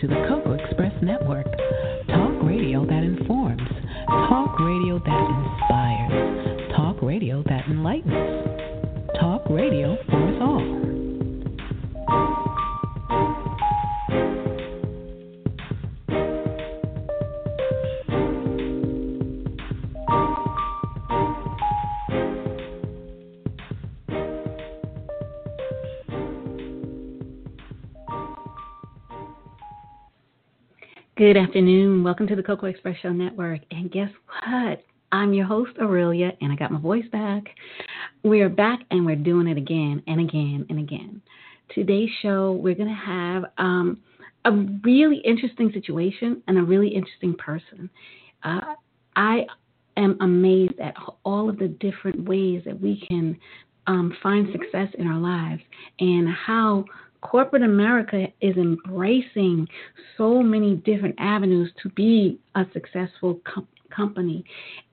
to the Good afternoon. Welcome to the Cocoa Express Show Network. And guess what? I'm your host, Aurelia, and I got my voice back. We are back and we're doing it again and again and again. Today's show, we're going to have um, a really interesting situation and a really interesting person. Uh, I am amazed at all of the different ways that we can um, find success in our lives and how corporate America is embracing so many different avenues to be a successful com- company.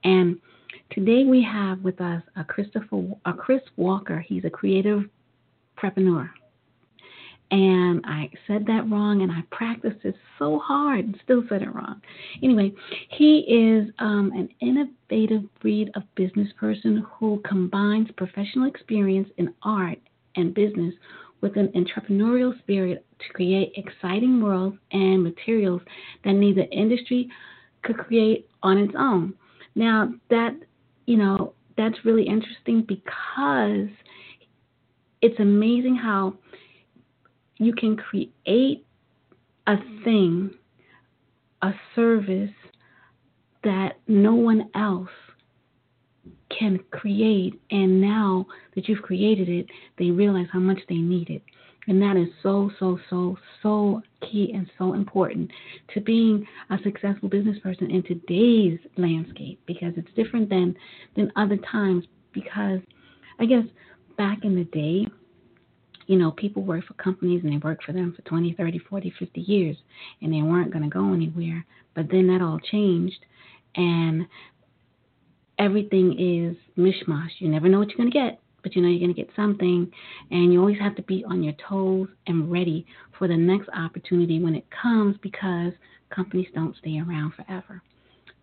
And today we have with us a Christopher, a Chris Walker. He's a creative entrepreneur. And I said that wrong, and I practiced it so hard and still said it wrong. Anyway, he is um, an innovative breed of business person who combines professional experience in art and business with an entrepreneurial spirit to create exciting worlds and materials that neither industry could create on its own. Now, that, you know, that's really interesting because it's amazing how you can create a thing, a service that no one else can create. And now that you've created it, they realize how much they need it. And that is so, so, so, so key and so important to being a successful business person in today's landscape because it's different than, than other times. Because I guess back in the day, you know, people worked for companies and they worked for them for 20, 30, 40, 50 years and they weren't going to go anywhere. But then that all changed and everything is mishmash. You never know what you're going to get, but you know you're going to get something. And you always have to be on your toes and ready for the next opportunity when it comes because companies don't stay around forever.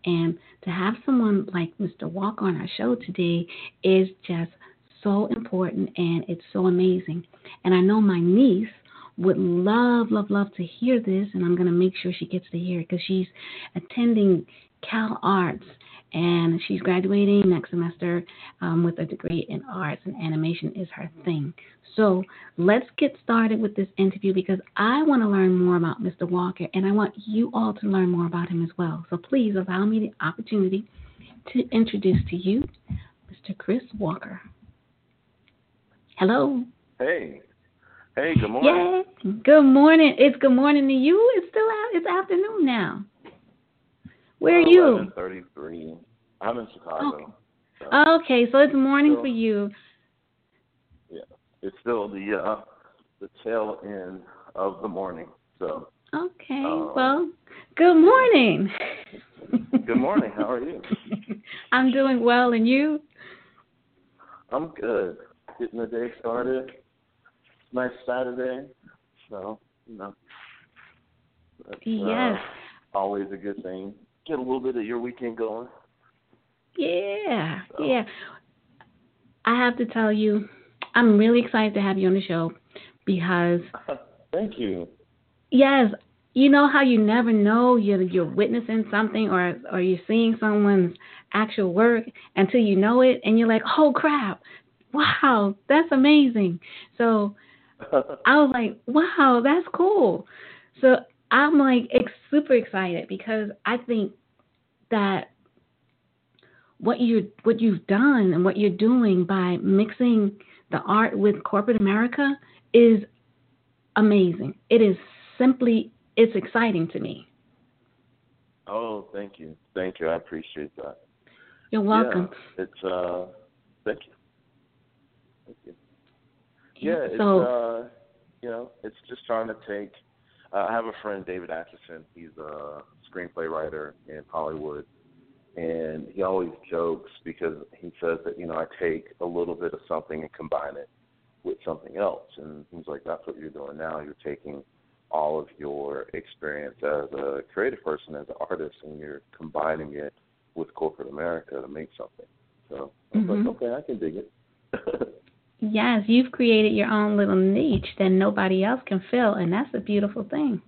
And to have someone like Mr. Walker on our show today is just so important and it's so amazing. And I know my niece would love, love, love to hear this, and I'm going to make sure she gets to hear it because she's attending Cal Arts and she's graduating next semester um, with a degree in arts and animation is her thing. So let's get started with this interview because I want to learn more about Mr. Walker and I want you all to learn more about him as well. So please allow me the opportunity to introduce to you Mr. Chris Walker. Hello. Hey. Hey, good morning. Yeah. Good morning. It's good morning to you. It's still out it's afternoon now. Where are you? Thirty-three. I'm in Chicago. Okay. So, okay, so it's morning still, for you. Yeah, it's still the uh, the tail end of the morning. So. Okay. Um, well, good morning. good morning. How are you? I'm doing well, and you? I'm good. Getting the day started. Nice Saturday, so you know. yes. Uh, always a good thing get a little bit of your weekend going. Yeah, so. yeah. I have to tell you, I'm really excited to have you on the show because. Thank you. Yes, you know how you never know you're you're witnessing something or or you're seeing someone's actual work until you know it, and you're like, oh crap, wow, that's amazing. So I was like, wow, that's cool. So I'm like ex- super excited because I think that what you what you've done and what you're doing by mixing the art with corporate America is amazing. It is simply it's exciting to me. Oh, thank you, thank you. I appreciate that. You're welcome. Yeah, it's uh, thank you, thank you. Yeah, so, it's uh, you know, it's just trying to take uh, I have a friend, David Acheson. He's a screenplay writer in Hollywood, and he always jokes because he says that you know I take a little bit of something and combine it with something else, and he's like, that's what you're doing now. You're taking all of your experience as a creative person, as an artist, and you're combining it with corporate America to make something. So I was mm-hmm. like, okay, I can dig it. yes, you've created your own little niche that nobody else can fill, and that's a beautiful thing.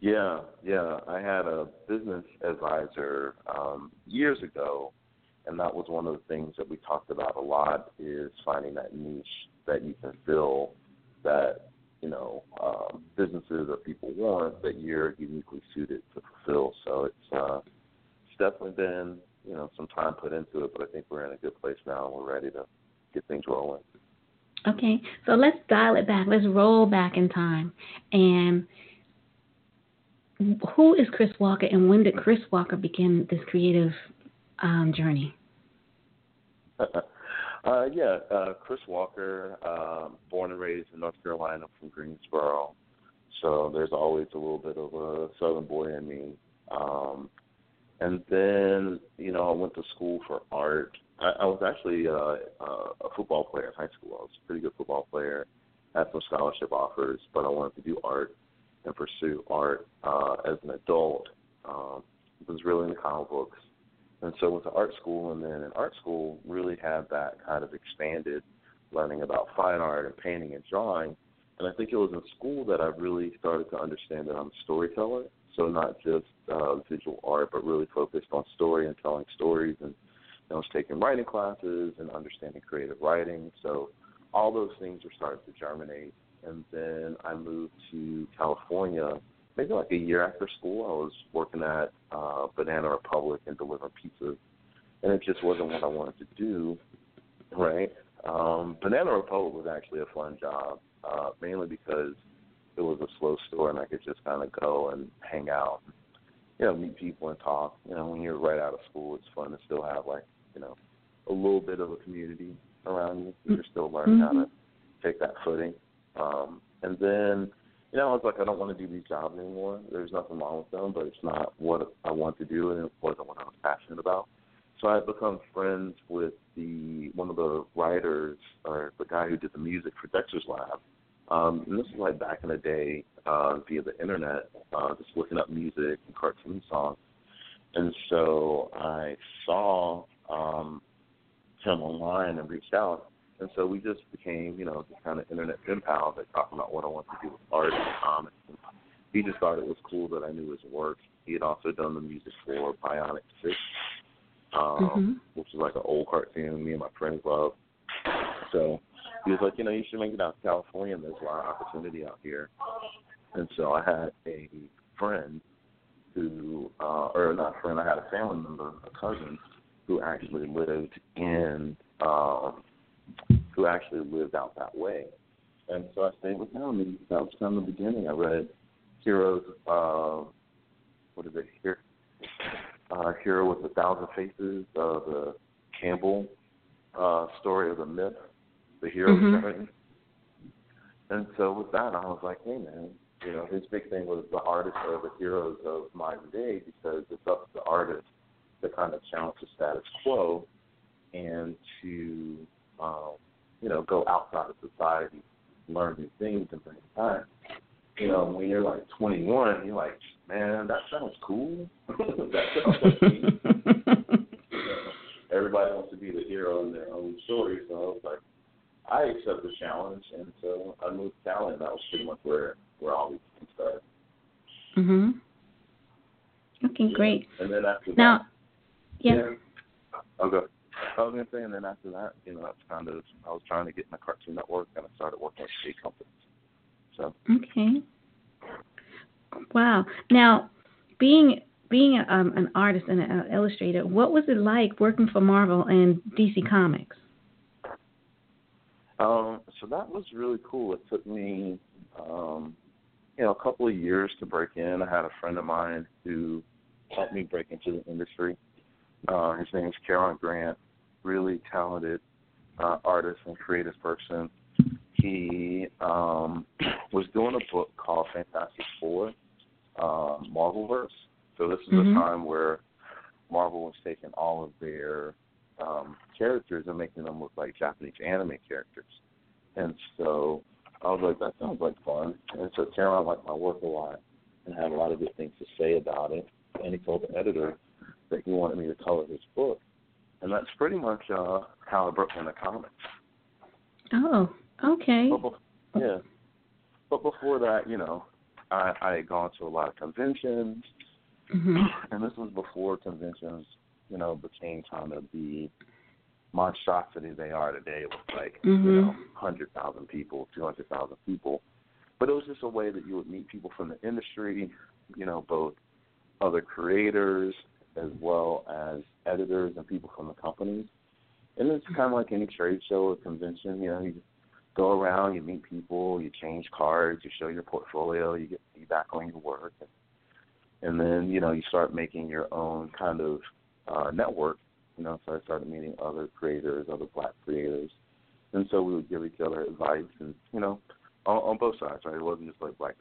Yeah, yeah. I had a business advisor um, years ago, and that was one of the things that we talked about a lot is finding that niche that you can fill that you know um, businesses or people want that you're uniquely suited to fulfill. So it's uh, it's definitely been you know some time put into it, but I think we're in a good place now and we're ready to get things rolling. Okay, so let's dial it back. Let's roll back in time and who is Chris Walker and when did Chris Walker begin this creative um, journey? uh, yeah, uh, Chris Walker, uh, born and raised in North Carolina from Greensboro. So there's always a little bit of a Southern boy in me. Um, and then, you know, I went to school for art. I, I was actually uh, uh, a football player in high school. I was a pretty good football player, had some scholarship offers, but I wanted to do art and pursue art uh, as an adult. Um, was really into comic books, and so went to art school, and then in art school really had that kind of expanded learning about fine art and painting and drawing. And I think it was in school that I really started to understand that I'm a storyteller. So not just uh, visual art, but really focused on story and telling stories. And I was taking writing classes and understanding creative writing. So all those things are starting to germinate and then I moved to California maybe like a year after school. I was working at uh, Banana Republic and delivering pizzas, and it just wasn't what I wanted to do. Right? Um, Banana Republic was actually a fun job, uh, mainly because it was a slow store and I could just kind of go and hang out, you know, meet people and talk. You know, when you're right out of school, it's fun to still have like, you know, a little bit of a community around you. You're still learning mm-hmm. how to take that footing. Um, and then, you know, I was like, I don't want to do these jobs anymore. There's nothing wrong with them, but it's not what I want to do, and it wasn't what I was passionate about. So I had become friends with the one of the writers or the guy who did the music for Dexter's Lab. Um, and this is like back in the day uh, via the internet, uh, just looking up music and cartoon songs. And so I saw um, him online and reached out and so we just became, you know, just kind of internet pen pals that talking about what I want to do with art and comics. And he just thought it was cool that I knew his work. He had also done the music for Bionic Six, um, mm-hmm. which is like an old cartoon me and my friends love. So he was like, you know, you should make it out to California. There's a lot of opportunity out here. And so I had a friend who, uh, or not a friend, I had a family member, a cousin, who actually lived in um, who actually lived out that way. And so I stayed with him, and that was kind of the beginning. I read Heroes, uh, what is it, here? Uh, Hero with a Thousand Faces, uh, the Campbell uh, story of the myth, the hero mm-hmm. journey. And so with that, I was like, hey, man, you know, his big thing was the artists are the heroes of modern day because it's up to the artist to kind of challenge the status quo and to um, you know, go outside of society, learn new things, and bring it back. You know, when you're like 21, you're like, man, that sounds cool. that sounds like me. you know, everybody wants to be the hero in their own story, so I was like, I accept the challenge, and so I moved to Cali, and that was pretty much where where all these things started. Mhm. Okay, yeah. great. And then after now, that, yeah. yeah. I'll go. I was gonna say, and then after that, you know, that's kind of I was trying to get in the Cartoon Network, and I started working with state companies. So okay, wow. Now, being being um, an artist and an illustrator, what was it like working for Marvel and DC Comics? Um, so that was really cool. It took me, um, you know, a couple of years to break in. I had a friend of mine who helped me break into the industry. Uh, his name is Keron Grant really talented uh, artist and creative person. He um, was doing a book called Fantastic Four, um, Mangaverse. So this is mm-hmm. a time where Marvel was taking all of their um, characters and making them look like Japanese anime characters. And so I was like, that sounds like fun. And so Keron liked my work a lot and had a lot of good things to say about it. And he told the editor that he wanted me to color his book. And that's pretty much uh, how I broke into comics. Oh, okay. But be- yeah. But before that, you know, I, I had gone to a lot of conventions, mm-hmm. and this was before conventions, you know, became kind of the monstrosity they are today with like mm-hmm. you know hundred thousand people, two hundred thousand people. But it was just a way that you would meet people from the industry, you know, both other creators as well as editors and people from the companies. And it's kind of like any trade show or convention. You know, you go around, you meet people, you change cards, you show your portfolio, you get feedback on your work, and, and then you know you start making your own kind of uh, network you know, so I started meeting other creators, other black creators, and so we would give each other advice, and you know, on, on both sides. Right, it wasn't just like black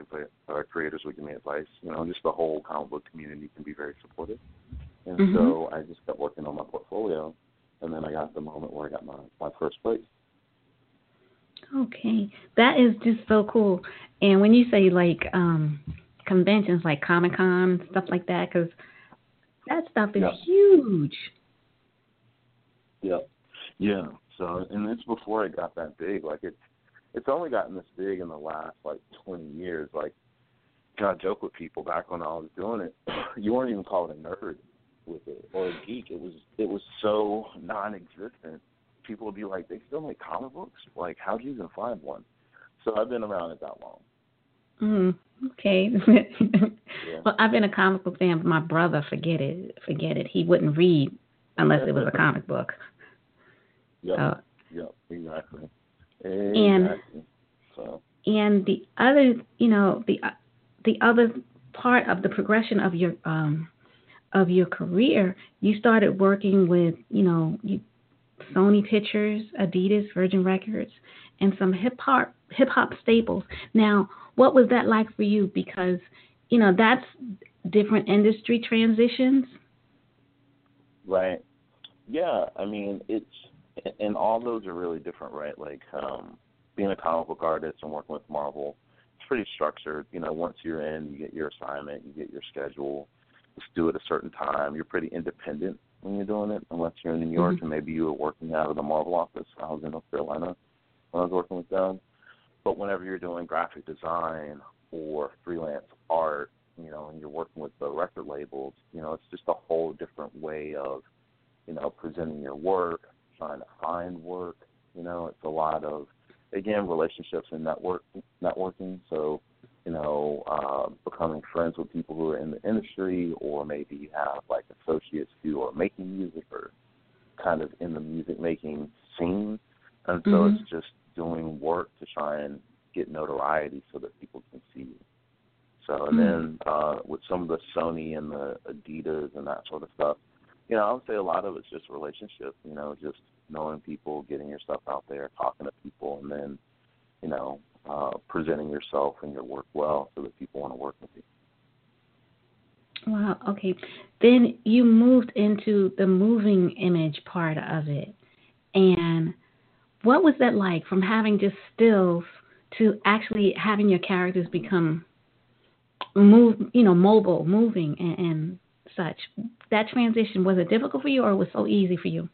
uh, creators would give me advice. You know, just the whole comic book community can be very supportive, and mm-hmm. so I just kept working on my portfolio, and then I got the moment where I got my my first place. Okay, that is just so cool. And when you say like um conventions like Comic Con stuff like that, because that stuff is huge. Yeah, yeah. So, and it's before it got that big. Like it's it's only gotten this big in the last like 20 years. Like, I joke with people back when I was doing it, you weren't even called a nerd with it or a geek. It was it was so non-existent. People would be like, they still make comic books. Like, how'd you even find one? So I've been around it that long. Mm, okay. yeah. Well, I've been a comic book fan, but my brother, forget it, forget it. He wouldn't read unless it was a comic book. Yep. Uh, yep. Exactly. Exactly. And so. and the other, you know, the the other part of the progression of your um of your career, you started working with, you know, Sony Pictures, Adidas, Virgin Records, and some hip hop hip hop staples. Now, what was that like for you? Because you know that's different industry transitions. Right. Yeah, I mean it's and all those are really different, right? Like um being a comic book artist and working with Marvel, it's pretty structured. You know, once you're in, you get your assignment, you get your schedule. Just do it a certain time. You're pretty independent when you're doing it, unless you're in New York mm-hmm. and maybe you were working out of the Marvel office. I was in North Carolina when I was working with them. But whenever you're doing graphic design or freelance art, you know, and you're working with the record labels, you know, it's just a whole different way of, you know, presenting your work, trying to find work. You know, it's a lot of again relationships and network networking. So, you know, uh, becoming friends with people who are in the industry, or maybe you have like associates who are making music or kind of in the music making scene, and so mm-hmm. it's just doing work to try and get notoriety so that people can see you. So and mm then uh, with some of the Sony and the Adidas and that sort of stuff, you know, I would say a lot of it's just relationship. You know, just knowing people, getting yourself out there, talking to people, and then, you know, uh, presenting yourself and your work well so that people want to work with you. Wow. Okay. Then you moved into the moving image part of it, and what was that like from having just stills to actually having your characters become move, you know, mobile, moving, and, and such. That transition was it difficult for you, or was it so easy for you?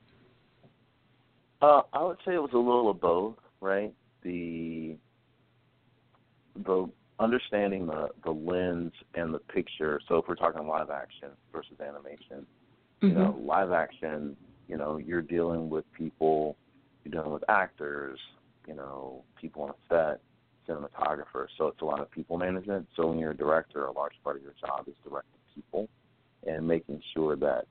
Uh, I would say it was a little of both, right? The the understanding the the lens and the picture. So if we're talking live action versus animation, mm-hmm. you know, live action, you know, you're dealing with people, you're dealing with actors, you know, people on set cinematographers. so it's a lot of people management. So when you're a director, a large part of your job is directing people and making sure that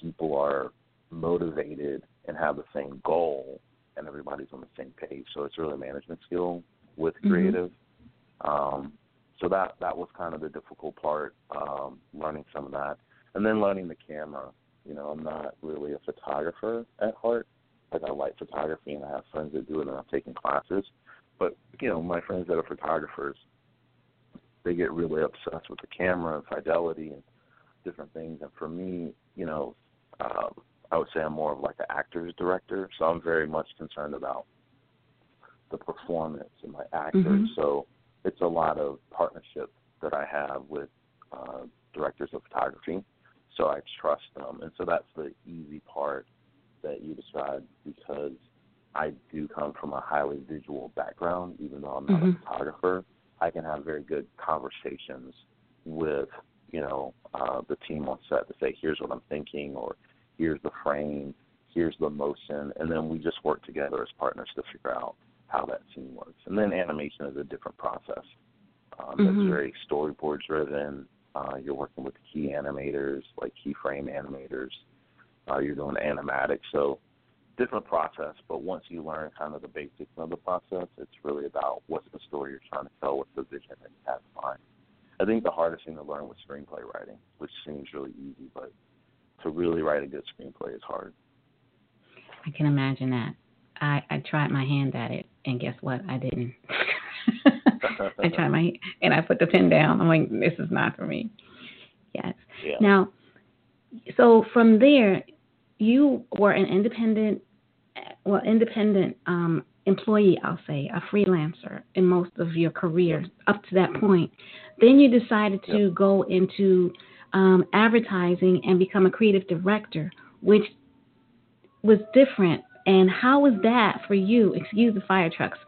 people are motivated and have the same goal and everybody's on the same page. So it's really a management skill with mm-hmm. creative. Mm-hmm. Um, so that that was kind of the difficult part, um, learning some of that, and then learning the camera. You know, I'm not really a photographer at heart. Like I like photography, and I have friends that do it, and I've taken classes. But you know, my friends that are photographers, they get really obsessed with the camera and fidelity and different things. And for me, you know, um, I would say I'm more of like an actor's director, so I'm very much concerned about the performance and my actors. Mm-hmm. So it's a lot of partnership that I have with uh, directors of photography. So I trust them, and so that's the easy part that you described because I do come from a highly visual background, even though I'm not mm-hmm. a photographer. I can have very good conversations with you know uh, the team on set to say, here's what I'm thinking, or here's the frame, here's the motion, and then we just work together as partners to figure out how that scene works. And then animation is a different process. Um, mm-hmm. It's very storyboard driven. Uh, you're working with key animators, like keyframe animators. Uh, you're doing animatics, so different process. But once you learn kind of the basics of the process, it's really about what's the story you're trying to tell, what's the vision that you have in mind. I think the hardest thing to learn was screenplay writing, which seems really easy, but to really write a good screenplay is hard. I can imagine that. I I tried my hand at it, and guess what? I didn't. I tried my and I put the pen down. I'm like, this is not for me. Yes. Yeah. Now, so from there, you were an independent, well, independent um, employee, I'll say, a freelancer in most of your career up to that point. Then you decided to yep. go into um, advertising and become a creative director, which was different. And how was that for you? Excuse the fire trucks.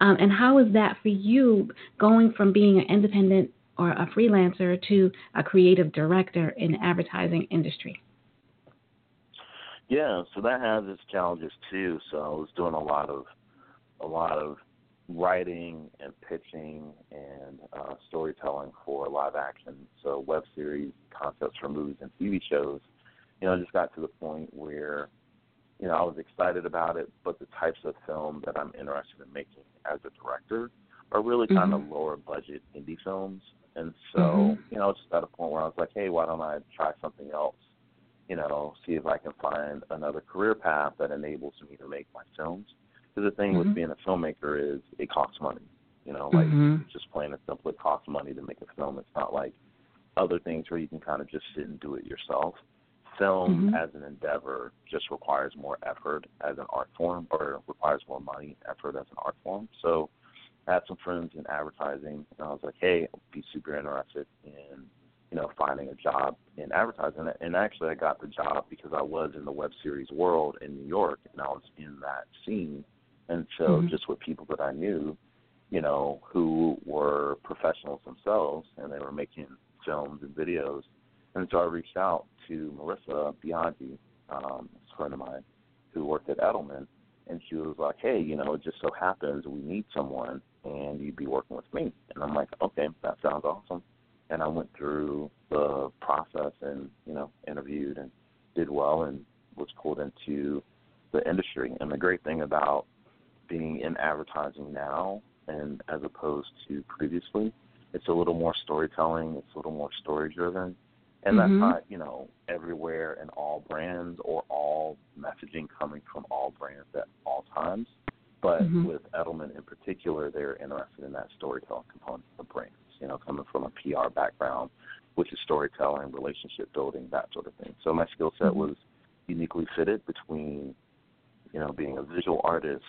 Um, and how is that for you going from being an independent or a freelancer to a creative director in the advertising industry? Yeah, so that has its challenges too. So I was doing a lot of a lot of writing and pitching and uh, storytelling for live action, so web series, concepts for movies and TV shows. You know, I just got to the point where you know, I was excited about it, but the types of film that I'm interested in making as a director are really mm-hmm. kind of lower budget indie films. And so, mm-hmm. you know, just at a point where I was like, hey, why don't I try something else? You know, see if I can find another career path that enables me to make my films. Because the thing mm-hmm. with being a filmmaker is it costs money. You know, like mm-hmm. just plain and simple, it costs money to make a film. It's not like other things where you can kind of just sit and do it yourself film mm-hmm. as an endeavor just requires more effort as an art form or requires more money effort as an art form. So I had some friends in advertising and I was like, Hey, I'd be super interested in, you know, finding a job in advertising and actually I got the job because I was in the web series world in New York and I was in that scene and so mm-hmm. just with people that I knew, you know, who were professionals themselves and they were making films and videos and so I reached out to Marissa Bianchi, um, a friend of mine who worked at Edelman, and she was like, "Hey, you know, it just so happens we need someone, and you'd be working with me." And I'm like, "Okay, that sounds awesome." And I went through the process and you know interviewed and did well and was pulled into the industry. And the great thing about being in advertising now and as opposed to previously, it's a little more storytelling, it's a little more story driven, and mm-hmm. that's not, you know, everywhere and all brands or all messaging coming from all brands at all times. But mm-hmm. with Edelman in particular, they're interested in that storytelling component of brands, you know, coming from a PR background, which is storytelling, relationship building, that sort of thing. So my skill set mm-hmm. was uniquely fitted between, you know, being a visual artist,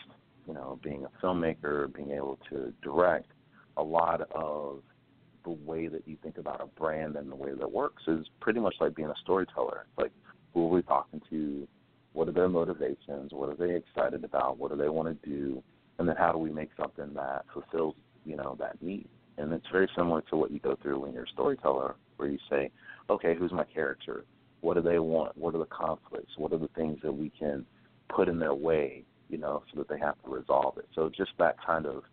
you know, being a filmmaker, being able to direct a lot of the way that you think about a brand and the way that works is pretty much like being a storyteller. It's like who are we talking to? What are their motivations? What are they excited about? What do they want to do? And then how do we make something that fulfills, you know, that need? And it's very similar to what you go through when you're a storyteller, where you say, okay, who's my character? What do they want? What are the conflicts? What are the things that we can put in their way, you know, so that they have to resolve it? So just that kind of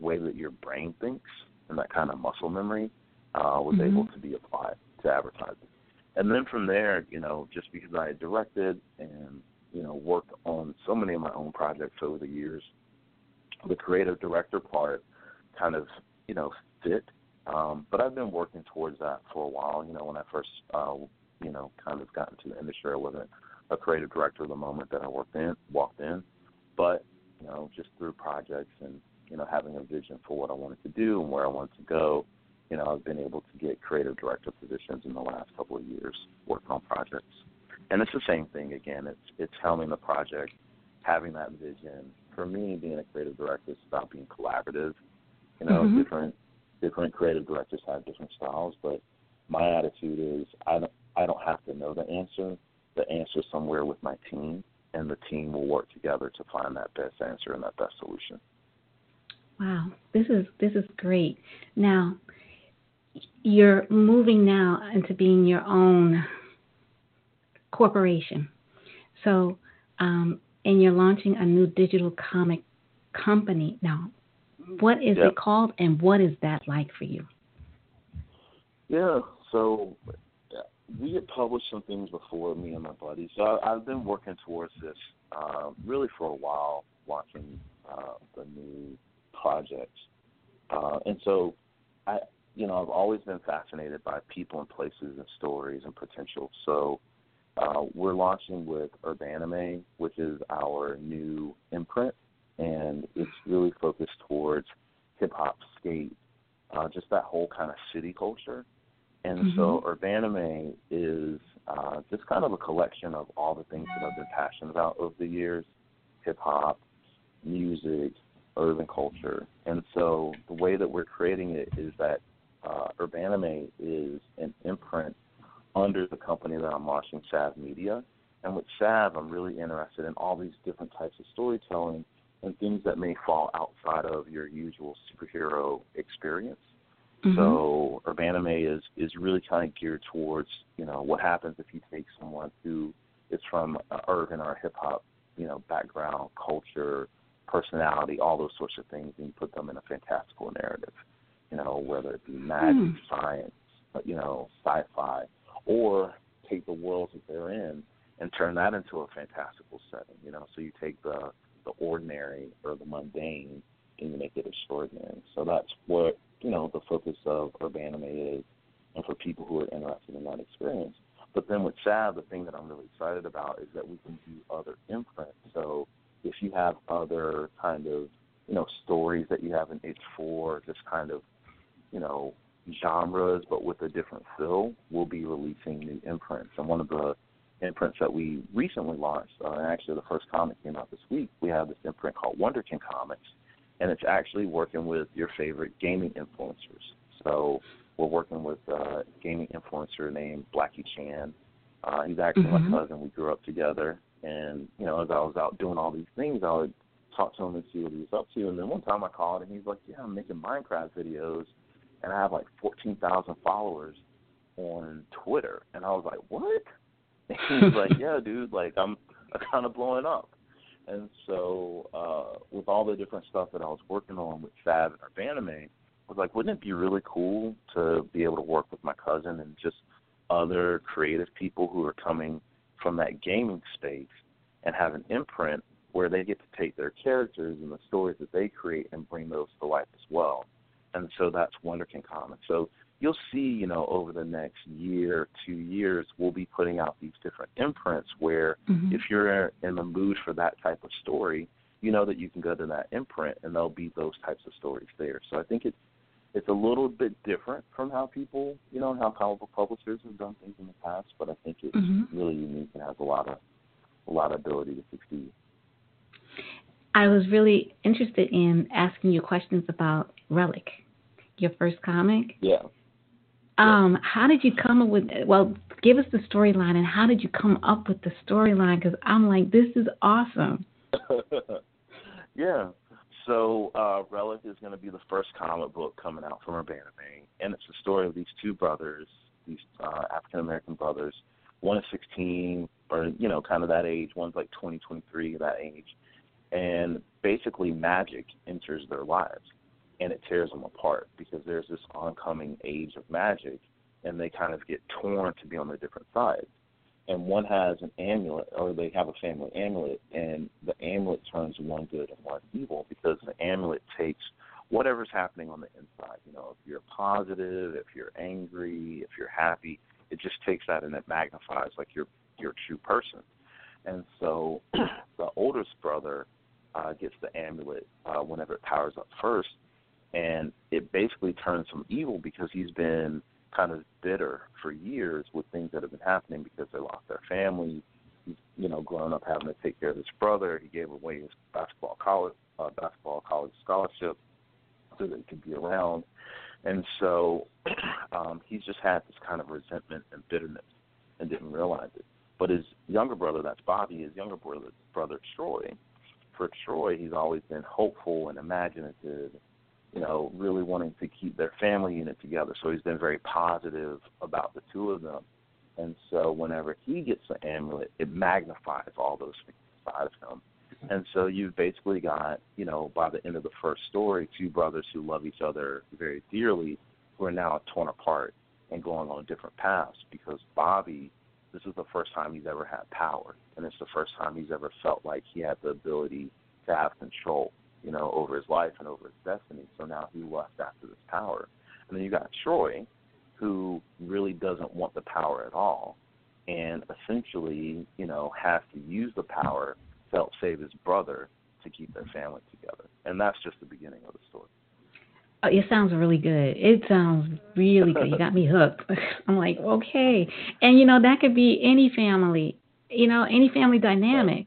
way that your brain thinks and that kind of muscle memory uh, was mm-hmm. able to be applied to advertising. And then from there, you know, just because I had directed and you know worked on so many of my own projects over the years, the creative director part kind of you know fit. Um, but I've been working towards that for a while. You know, when I first uh, you know kind of got into the industry, I wasn't a creative director the moment that I worked in walked in, but you know just through projects and you know, having a vision for what I wanted to do and where I wanted to go, you know, I've been able to get creative director positions in the last couple of years, working on projects. And it's the same thing again. It's it's helming the project, having that vision. For me, being a creative director is about being collaborative. You know, mm-hmm. different different creative directors have different styles, but my attitude is I don't I don't have to know the answer. The answer is somewhere with my team, and the team will work together to find that best answer and that best solution. Wow, this is this is great. Now, you're moving now into being your own corporation. So, um, and you're launching a new digital comic company now. What is yep. it called, and what is that like for you? Yeah, so we had published some things before, me and my buddies. So I, have been working towards this uh, really for a while, watching uh, the new projects. Uh, and so I, you know, I've always been fascinated by people and places and stories and potential. So uh, we're launching with Urbanime, which is our new imprint, and it's really focused towards hip hop, skate, uh, just that whole kind of city culture. And mm-hmm. so Urbanime is uh, just kind of a collection of all the things that I've been passionate about over the years hip hop, music, urban culture. And so the way that we're creating it is that uh, Urbanime is an imprint under the company that I'm launching, Salve Media. And with Salve, I'm really interested in all these different types of storytelling and things that may fall outside of your usual superhero experience. Mm-hmm. So Urbanime is is really kind of geared towards you know what happens if you take someone who is from uh, urban or hip hop you know background, culture, personality, all those sorts of things, and you put them in a fantastical narrative. You know whether it be magic, mm. science, you know sci-fi, or take the worlds that they're in and turn that into a fantastical setting. You know, so you take the the ordinary or the mundane and you make it extraordinary. So that's what you know the focus of Urbanime is, and for people who are interested in that experience. But then with Salve, the thing that I'm really excited about is that we can do other imprints. So if you have other kind of you know stories that you have an itch for, just kind of you know genres, but with a different feel, we'll be releasing new imprints. And one of the imprints that we recently launched, uh, and actually the first comic came out this week, we have this imprint called Wonderkin Comics, and it's actually working with your favorite gaming influencers. So we're working with a gaming influencer named Blackie Chan. Uh, he's actually mm-hmm. my cousin. We grew up together, and you know, as I was out doing all these things, I would talk to him and see what he was up to. And then one time I called, and he's like, "Yeah, I'm making Minecraft videos, and I have like 14,000 followers on Twitter." And I was like, "What?" And he's like, "Yeah, dude, like I'm, kind of blowing up." And so, uh, with all the different stuff that I was working on with Salve and Urbanime, I was like, wouldn't it be really cool to be able to work with my cousin and just other creative people who are coming from that gaming space and have an imprint where they get to take their characters and the stories that they create and bring those to life as well. And so that's Wonderkin Comics. So you'll see, you know, over the next year, two years, we'll be putting out these different imprints where mm-hmm. if you're in the mood for that type of story, you know that you can go to that imprint and there'll be those types of stories there. So I think it's it's a little bit different from how people, you know, how comic book publishers have done things in the past, but I think it's mm-hmm. really unique and has a lot of a lot of ability to succeed. I was really interested in asking you questions about Relic, your first comic. Yeah. Um, how did you come up with? Well, give us the storyline, and how did you come up with the storyline? Because I'm like, this is awesome. yeah. So, uh, Relic is going to be the first comic book coming out from Urbanime, and it's the story of these two brothers, these uh, African American brothers. One is 16, or you know, kind of that age. One's like 20, 23, that age, and basically magic enters their lives and it tears them apart because there's this oncoming age of magic, and they kind of get torn to be on the different sides. And one has an amulet, or they have a family amulet, and the amulet turns one good and one evil because the amulet takes whatever's happening on the inside. You know, if you're positive, if you're angry, if you're happy, it just takes that and it magnifies like you're you're true person. And so the oldest brother uh, gets the amulet uh, whenever it powers up first, and it basically turns him evil because he's been kind of bitter for years with things that have been happening because they lost their family. He's you know, growing up having to take care of his brother, he gave away his basketball college uh, basketball college scholarship so that he could be around. And so um, he's just had this kind of resentment and bitterness and didn't realize it. But his younger brother, that's Bobby, his younger brother, brother Troy, for Troy, he's always been hopeful and imaginative, you know, really wanting to keep their family unit together. So he's been very positive about the two of them. And so whenever he gets the amulet, it magnifies all those things inside of him. And so you've basically got, you know, by the end of the first story, two brothers who love each other very dearly who are now torn apart and going on different paths because Bobby, this is the first time he's ever had power. And it's the first time he's ever felt like he had the ability to have control, you know, over his life and over his destiny. So now he lusts after this power. And then you got Troy, who really doesn't want the power at all and essentially, you know, has to use the power to help save his brother to keep their family together. And that's just the beginning of the story. Oh, it sounds really good. It sounds really good. You got me hooked. I'm like, okay. And you know, that could be any family, you know, any family dynamic right.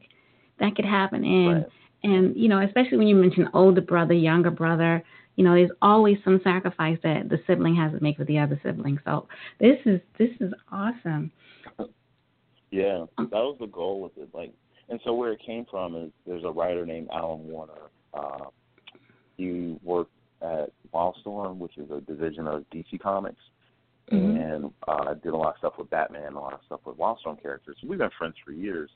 that could happen. And right. And you know, especially when you mention older brother, younger brother, you know, there's always some sacrifice that the sibling has to make for the other sibling. So this is this is awesome. Yeah, that was the goal with it. Like and so where it came from is there's a writer named Alan Warner. Uh, he worked at Wildstorm, which is a division of DC Comics, mm-hmm. and uh, did a lot of stuff with Batman, a lot of stuff with Wildstorm characters. We've been friends for years,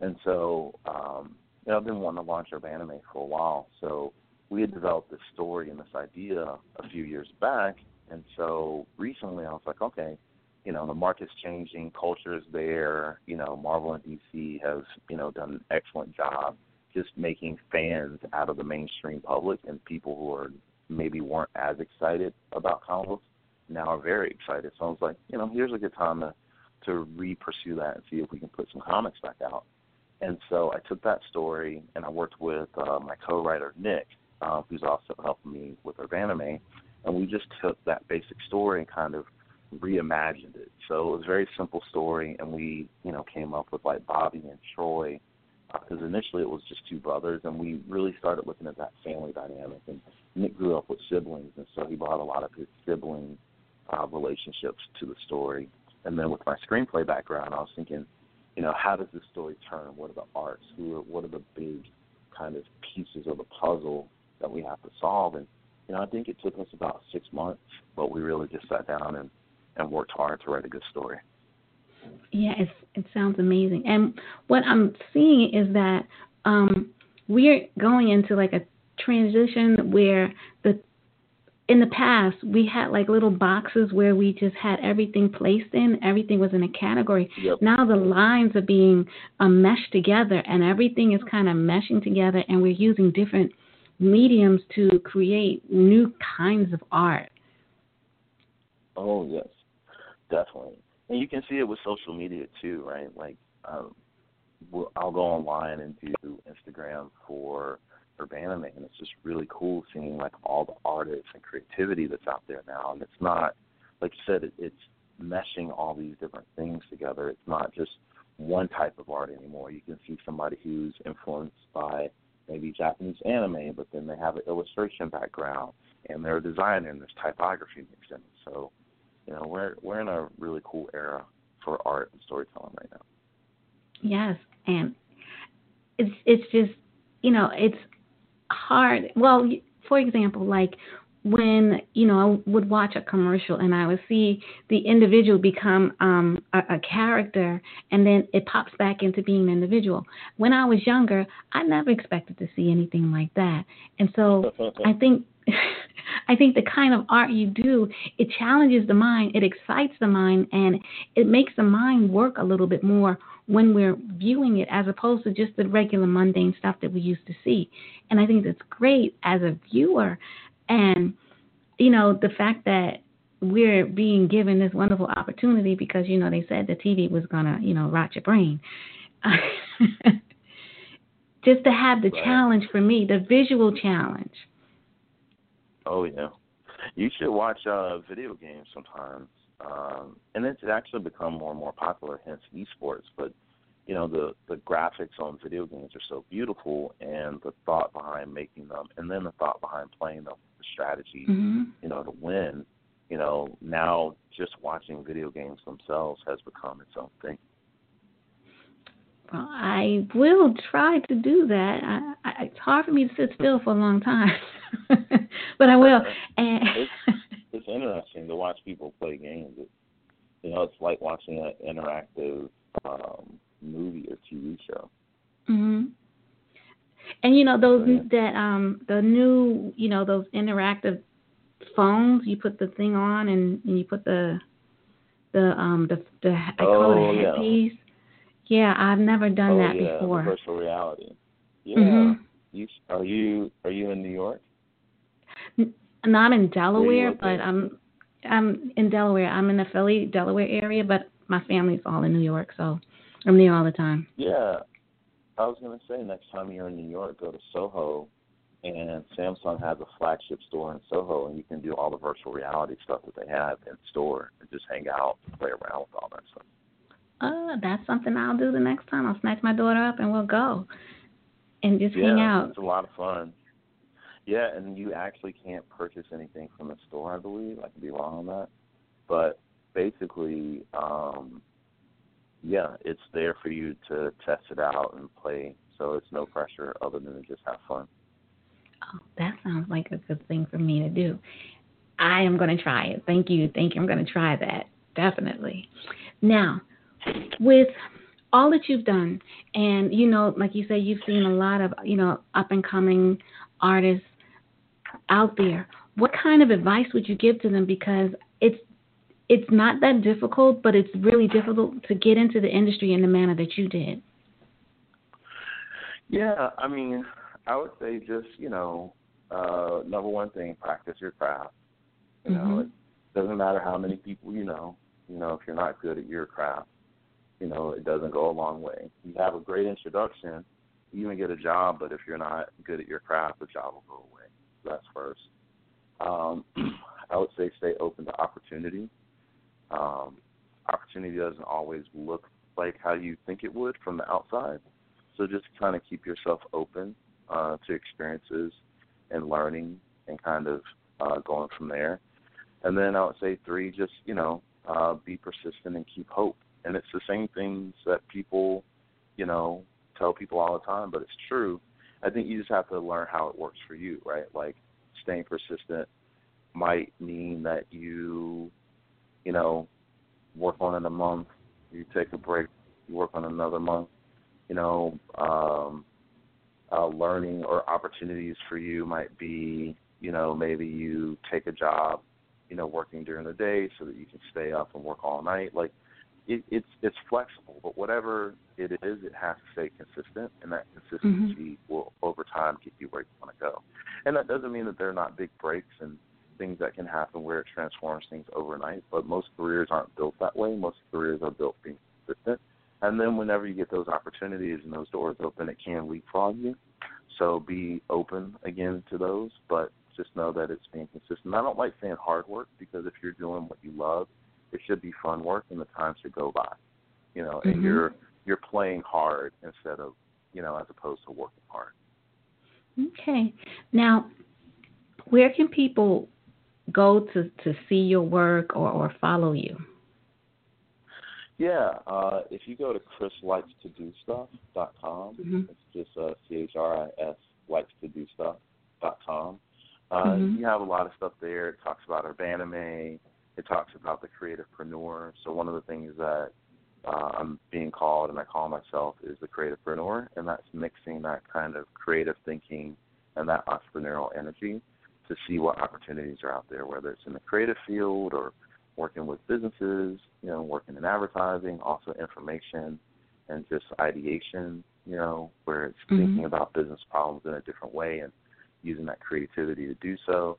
and so um, you know, I've been wanting to launch Urbanime for a while. So we had developed this story and this idea a few years back, and so recently I was like, okay, you know the market's changing, culture is there. You know, Marvel and DC have you know done an excellent job just making fans out of the mainstream public and people who are maybe weren't as excited about comic books now are very excited. So I was like, you know, here's a good time to to re-pursue that and see if we can put some comics back out. And so I took that story and I worked with uh, my co-writer Nick, uh, who's also helping me with Urbanime, and we just took that basic story and kind of reimagined it. So it was a very simple story, and we, you know, came up with like Bobby and Troy, because uh, initially it was just two brothers, and we really started looking at that family dynamic. And Nick grew up with siblings, and so he brought a lot of his sibling uh, relationships to the story. And then with my screenplay background, I was thinking, you know, how does this story turn? What are the arcs? Who are, what are the big kind of pieces of the puzzle that we have to solve? And you know, I think it took us about six months, but we really just sat down and and worked hard to write a good story. Yeah, it's, it sounds amazing. And what I'm seeing is that um, we're going into like a transition where the in the past we had like little boxes where we just had everything placed in everything was in a category yep. now the lines are being um, meshed together and everything is kind of meshing together and we're using different mediums to create new kinds of art oh yes definitely. And you can see it with social media too, right? Like, um, I'll go online and do Instagram for Urbanime, and it's just really cool seeing like all the artists and creativity that's out there now. And it's not, like you said, it, it's meshing all these different things together. It's not just one type of art anymore. You can see somebody who's influenced by maybe Japanese anime, but then they have an illustration background and they're a designer and there's typography mixed in. So you know, we're we're in a really cool era for art and storytelling right now. Yes, and it's it's just you know it's hard. Well, for example, like when you know I would watch a commercial and I would see the individual become um, a, a character, and then it pops back into being an individual. When I was younger, I never expected to see anything like that, and so I think I think the kind of art you do, it challenges the mind, it excites the mind, and it makes the mind work a little bit more when we're viewing it as opposed to just the regular mundane stuff that we used to see. And I think that's great as a viewer. And, you know, the fact that we're being given this wonderful opportunity because, you know, they said the TV was going to, you know, rot your brain. just to have the right. challenge for me, the visual challenge Oh yeah, you should watch uh, video games sometimes, um, and it's actually become more and more popular. Hence esports, but you know the the graphics on video games are so beautiful and the thought behind making them and then the thought behind playing them the strategy mm-hmm. you know to win you know now just watching video games themselves has become its own thing well i will try to do that I, I, it's hard for me to sit still for a long time but i will and it's, interesting to watch people play games it, you know it's like watching an interactive um movie or TV show. Mhm. And you know those yeah. that um the new you know those interactive phones you put the thing on and, and you put the the um the the I call oh, it a headpiece. Yeah. yeah, I've never done oh, that yeah, before. virtual reality. Yeah. Mm-hmm. You are you are you in New York? Not in Delaware, but I'm I'm in Delaware. I'm in the Philly, Delaware area, but my family's all in New York, so I'm there all the time. Yeah. I was going to say next time you're in New York, go to Soho, and Samsung has a flagship store in Soho, and you can do all the virtual reality stuff that they have in store and just hang out and play around with all that stuff. Uh, that's something I'll do the next time. I'll snatch my daughter up and we'll go and just yeah, hang out. It's a lot of fun. Yeah, and you actually can't purchase anything from the store, I believe. I could be wrong on that. But basically, um, yeah, it's there for you to test it out and play. So it's no pressure other than to just have fun. Oh, that sounds like a good thing for me to do. I am going to try it. Thank you. Thank you. I'm going to try that. Definitely. Now, with all that you've done, and you know, like you say, you've seen a lot of, you know, up and coming artists out there. What kind of advice would you give to them? Because it's it's not that difficult, but it's really difficult to get into the industry in the manner that you did. Yeah, I mean, I would say just you know, uh, number one thing, practice your craft. You mm-hmm. know, it doesn't matter how many people you know. You know, if you're not good at your craft, you know, it doesn't go a long way. You have a great introduction, you even get a job, but if you're not good at your craft, the job will go away. That's first. Um, I would say stay open to opportunity um, opportunity doesn't always look like how you think it would from the outside. So just kind of keep yourself open uh, to experiences and learning and kind of uh, going from there. And then I would say three, just you know, uh, be persistent and keep hope. And it's the same things that people, you know, tell people all the time, but it's true. I think you just have to learn how it works for you, right? Like staying persistent might mean that you you know, work on it a month, you take a break, you work on another month, you know, um, uh, learning or opportunities for you might be, you know, maybe you take a job, you know, working during the day so that you can stay up and work all night. Like it, it's it's flexible, but whatever it is, it has to stay consistent, and that consistency mm-hmm. will over time get you where you want to go. And that doesn't mean that there are not big breaks and things that can happen where it transforms things overnight, but most careers aren't built that way. Most careers are built being consistent. And then whenever you get those opportunities and those doors open, it can leapfrog you. So be open again to those, but just know that it's being consistent. I don't like saying hard work because if you're doing what you love, it should be fun work and the time should go by. You know, and mm-hmm. you're you're playing hard instead of you know, as opposed to working hard. Okay. Now, where can people go to to see your work or or follow you? Yeah, uh, if you go to chrislikes2dostuff.com, mm-hmm. it's just uh, C H R I S likes to do stuff dot com. Uh, mm-hmm. You have a lot of stuff there. It talks about Urbanime. It talks about the creativepreneur. So one of the things that uh, I'm being called, and I call myself, is the creativepreneur, and that's mixing that kind of creative thinking and that entrepreneurial energy to see what opportunities are out there, whether it's in the creative field or working with businesses, you know, working in advertising, also information and just ideation, you know, where it's mm-hmm. thinking about business problems in a different way and using that creativity to do so.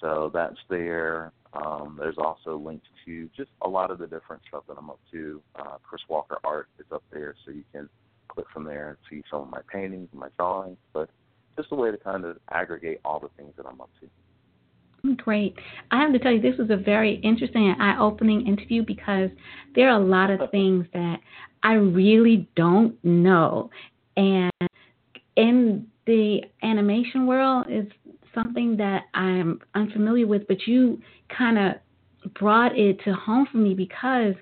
So that's there. Um, there's also links to just a lot of the different stuff that I'm up to. Uh, Chris Walker Art is up there, so you can click from there and see some of my paintings and my drawings. But just a way to kind of aggregate all the things that I'm up to. Great. I have to tell you, this was a very interesting and eye opening interview because there are a lot of things that I really don't know. And in the animation world is something that I'm unfamiliar with, but you kind of brought it to home for me because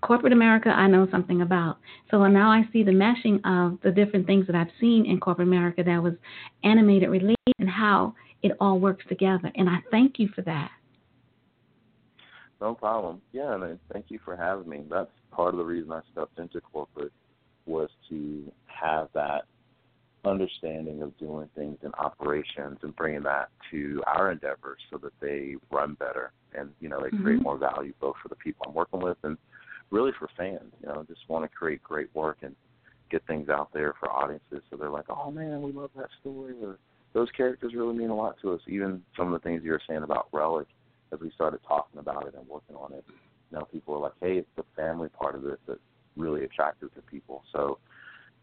corporate America I know something about. So now I see the meshing of the different things that I've seen in corporate America that was animated related and how it all works together. And I thank you for that. No problem. Yeah, and thank you for having me. That's part of the reason I stepped into corporate was to have that understanding of doing things in operations and bringing that to our endeavors so that they run better and you know they mm-hmm. create more value both for the people I'm working with and really for fans. You know, just want to create great work and get things out there for audiences so they're like, oh man, we love that story or those characters really mean a lot to us. Even some of the things you were saying about Relic, as we started talking about it and working on it, you know, people were like, "Hey, it's the family part of this that's really attractive to people." So,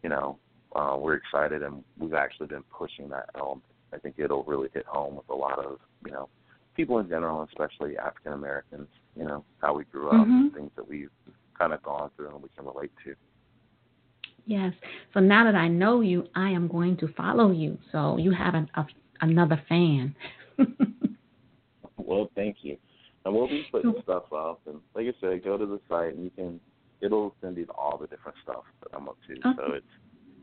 you know, uh, we're excited, and we've actually been pushing that element. I think it'll really hit home with a lot of, you know, people in general, especially African Americans. You know, how we grew up, mm-hmm. things that we've kind of gone through and we can relate to. Yes. So now that I know you, I am going to follow you. So you have an, a, another fan. well, thank you. And we'll be putting stuff up. And like I said, go to the site and you can. It'll send you all the different stuff that I'm up to. Okay. So it's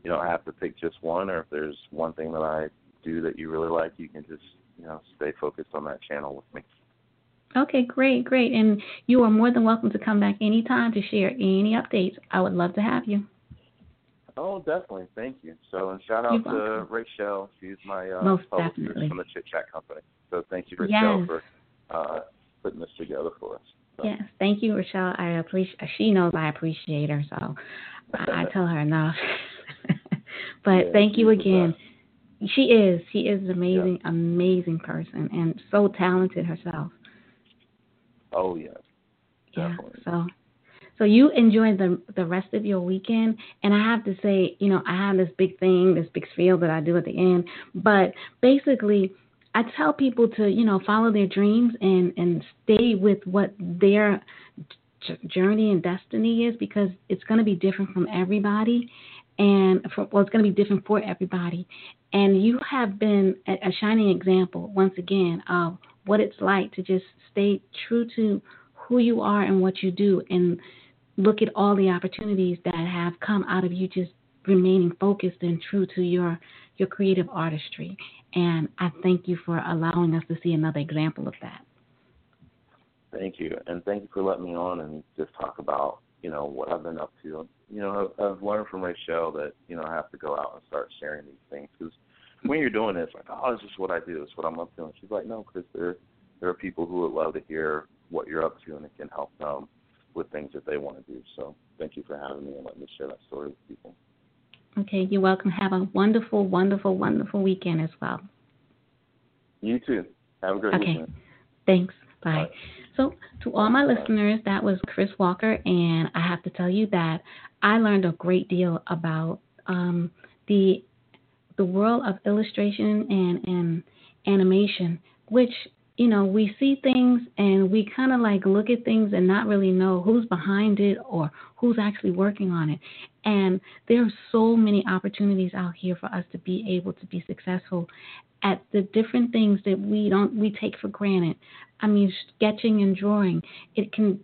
you don't have to pick just one, or if there's one thing that I do that you really like, you can just you know stay focused on that channel with me. Okay, great, great. And you are more than welcome to come back anytime to share any updates. I would love to have you. Oh, definitely. Thank you. So, and shout out to Rachel. She's my uh, Most definitely. from the Chit Chat Company. So, thank you, Rachel, yes. for uh, putting this together for us. So. Yes, thank you, Rochelle. I appreciate. She knows I appreciate her, so I, I tell her enough. but yeah, thank you again. She is. She is an amazing, yeah. amazing person, and so talented herself. Oh. Yeah. Definitely. So so you enjoy the the rest of your weekend, and I have to say, you know, I have this big thing, this big spiel that I do at the end, but basically, I tell people to, you know, follow their dreams and and stay with what their journey and destiny is because it's going to be different from everybody and for, well it's going to be different for everybody and you have been a, a shining example once again of what it's like to just stay true to who you are and what you do and look at all the opportunities that have come out of you just remaining focused and true to your your creative artistry. And I thank you for allowing us to see another example of that. Thank you, and thank you for letting me on and just talk about you know what I've been up to. You know, I've learned from my show that you know I have to go out and start sharing these things because when you're doing this, like, oh, this is what I do, it's what I'm up to. And she's like, no, Chris, there there are people who would love to hear what you're up to, and it can help them with things that they want to do. So thank you for having me and letting me share that story with people. Okay, you're welcome. Have a wonderful, wonderful, wonderful weekend as well. You too. Have a great okay. weekend. Thanks. Bye. So, to all my listeners, that was Chris Walker, and I have to tell you that I learned a great deal about um, the the world of illustration and, and animation, which you know, we see things and we kind of like look at things and not really know who's behind it or who's actually working on it. And there are so many opportunities out here for us to be able to be successful at the different things that we don't we take for granted. I mean, sketching and drawing, it can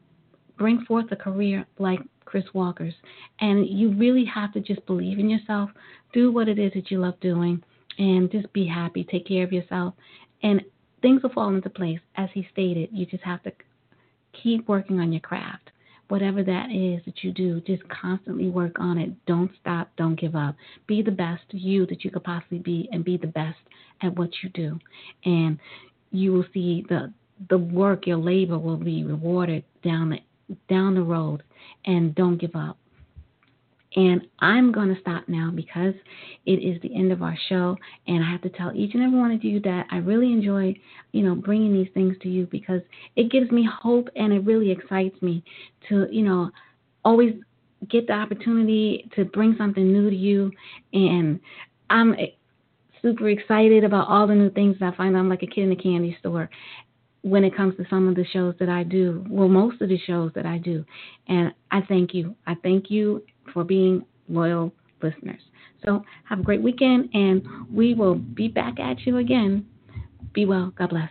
bring forth a career like Chris Walker's. And you really have to just believe in yourself, do what it is that you love doing, and just be happy, take care of yourself. And things will fall into place. As he stated, you just have to keep working on your craft. Whatever that is that you do, just constantly work on it. Don't stop. Don't give up. Be the best you that you could possibly be, and be the best at what you do. And you will see the the work, your labor will be rewarded down the down the road. And don't give up. And I'm going to stop now because it is the end of our show. And I have to tell each and every one of you that I really enjoy, you know, bringing these things to you because it gives me hope and it really excites me to, you know, always get the opportunity to bring something new to you. And I'm super excited about all the new things that I find. I'm like a kid in a candy store. When it comes to some of the shows that I do. Well, most of the shows that I do. And I thank you. I thank you for being loyal listeners. So have a great weekend, and we will be back at you again. Be well. God bless.